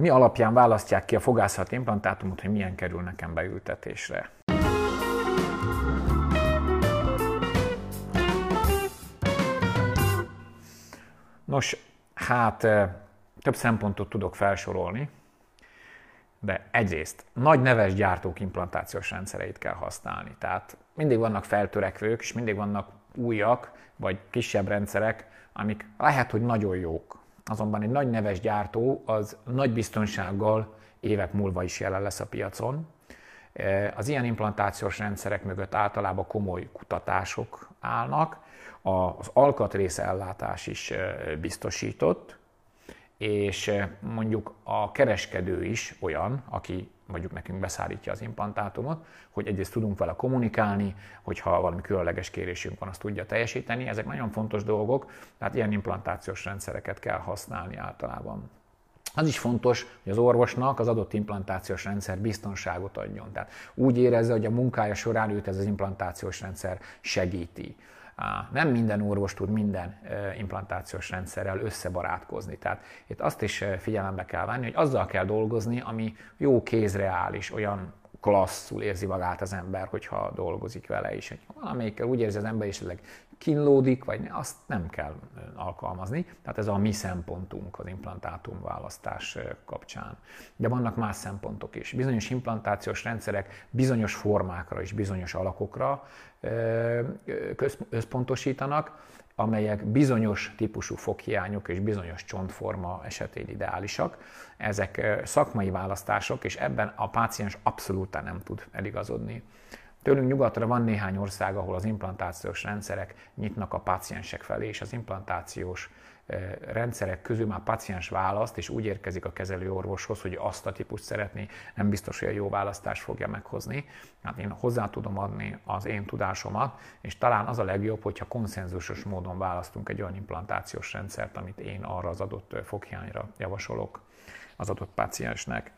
Mi alapján választják ki a fogászati implantátumot, hogy milyen kerül nekem beültetésre? Nos, hát több szempontot tudok felsorolni, de egyrészt nagy neves gyártók implantációs rendszereit kell használni. Tehát mindig vannak feltörekvők, és mindig vannak újak, vagy kisebb rendszerek, amik lehet, hogy nagyon jók. Azonban egy nagy neves gyártó az nagy biztonsággal évek múlva is jelen lesz a piacon. Az ilyen implantációs rendszerek mögött általában komoly kutatások állnak, az alkatrész ellátás is biztosított, és mondjuk a kereskedő is olyan, aki mondjuk nekünk beszállítja az implantátumot, hogy egyrészt tudunk vele kommunikálni, hogyha valami különleges kérésünk van, azt tudja teljesíteni. Ezek nagyon fontos dolgok, tehát ilyen implantációs rendszereket kell használni általában. Az is fontos, hogy az orvosnak az adott implantációs rendszer biztonságot adjon. Tehát úgy érezze, hogy a munkája során őt ez az implantációs rendszer segíti. Nem minden orvos tud minden implantációs rendszerrel összebarátkozni. Tehát itt azt is figyelembe kell venni, hogy azzal kell dolgozni, ami jó kézre áll is, olyan klasszul érzi magát az ember, hogyha dolgozik vele is. Hogy valamelyikkel úgy érzi az ember, és kínlódik, vagy azt nem kell alkalmazni. Tehát ez a mi szempontunk az implantátum választás kapcsán. De vannak más szempontok is. Bizonyos implantációs rendszerek bizonyos formákra és bizonyos alakokra összpontosítanak, amelyek bizonyos típusú foghiányok és bizonyos csontforma esetén ideálisak. Ezek szakmai választások, és ebben a páciens abszolút nem tud eligazodni. Tőlünk nyugatra van néhány ország, ahol az implantációs rendszerek nyitnak a páciensek felé, és az implantációs rendszerek közül már paciens választ, és úgy érkezik a kezelő orvoshoz, hogy azt a típust szeretné, nem biztos, hogy a jó választást fogja meghozni. Hát én hozzá tudom adni az én tudásomat, és talán az a legjobb, hogyha konszenzusos módon választunk egy olyan implantációs rendszert, amit én arra az adott foghiányra javasolok az adott páciensnek.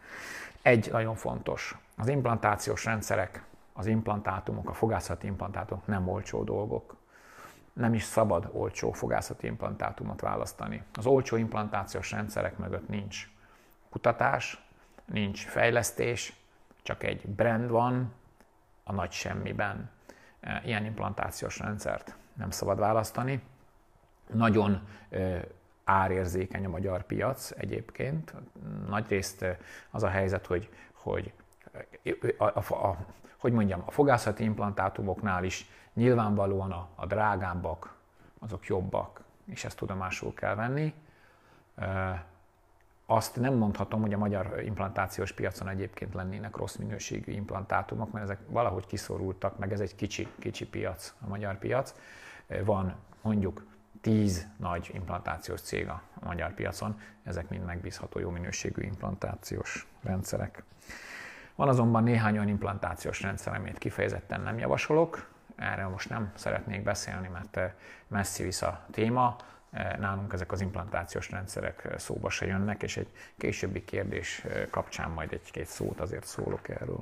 Egy nagyon fontos, az implantációs rendszerek, az implantátumok, a fogászati implantátumok nem olcsó dolgok nem is szabad olcsó fogászati implantátumot választani. Az olcsó implantációs rendszerek mögött nincs kutatás, nincs fejlesztés, csak egy brand van a nagy semmiben. E, ilyen implantációs rendszert nem szabad választani. Nagyon árérzékeny a magyar piac egyébként. Nagyrészt az a helyzet, hogy, hogy a, a, a, hogy mondjam, a fogászati implantátumoknál is nyilvánvalóan a, a drágábbak, azok jobbak, és ezt tudomásul kell venni. Azt nem mondhatom, hogy a magyar implantációs piacon egyébként lennének rossz minőségű implantátumok, mert ezek valahogy kiszorultak, meg ez egy kicsi, kicsi piac, a magyar piac. Van mondjuk tíz nagy implantációs cég a magyar piacon, ezek mind megbízható, jó minőségű implantációs rendszerek. Van azonban néhány olyan implantációs rendszer, amit kifejezetten nem javasolok, erről most nem szeretnék beszélni, mert eh, messzi visz a téma, eh, nálunk ezek az implantációs rendszerek eh, szóba se jönnek, és egy későbbi kérdés kapcsán majd egy-két szót azért szólok erről.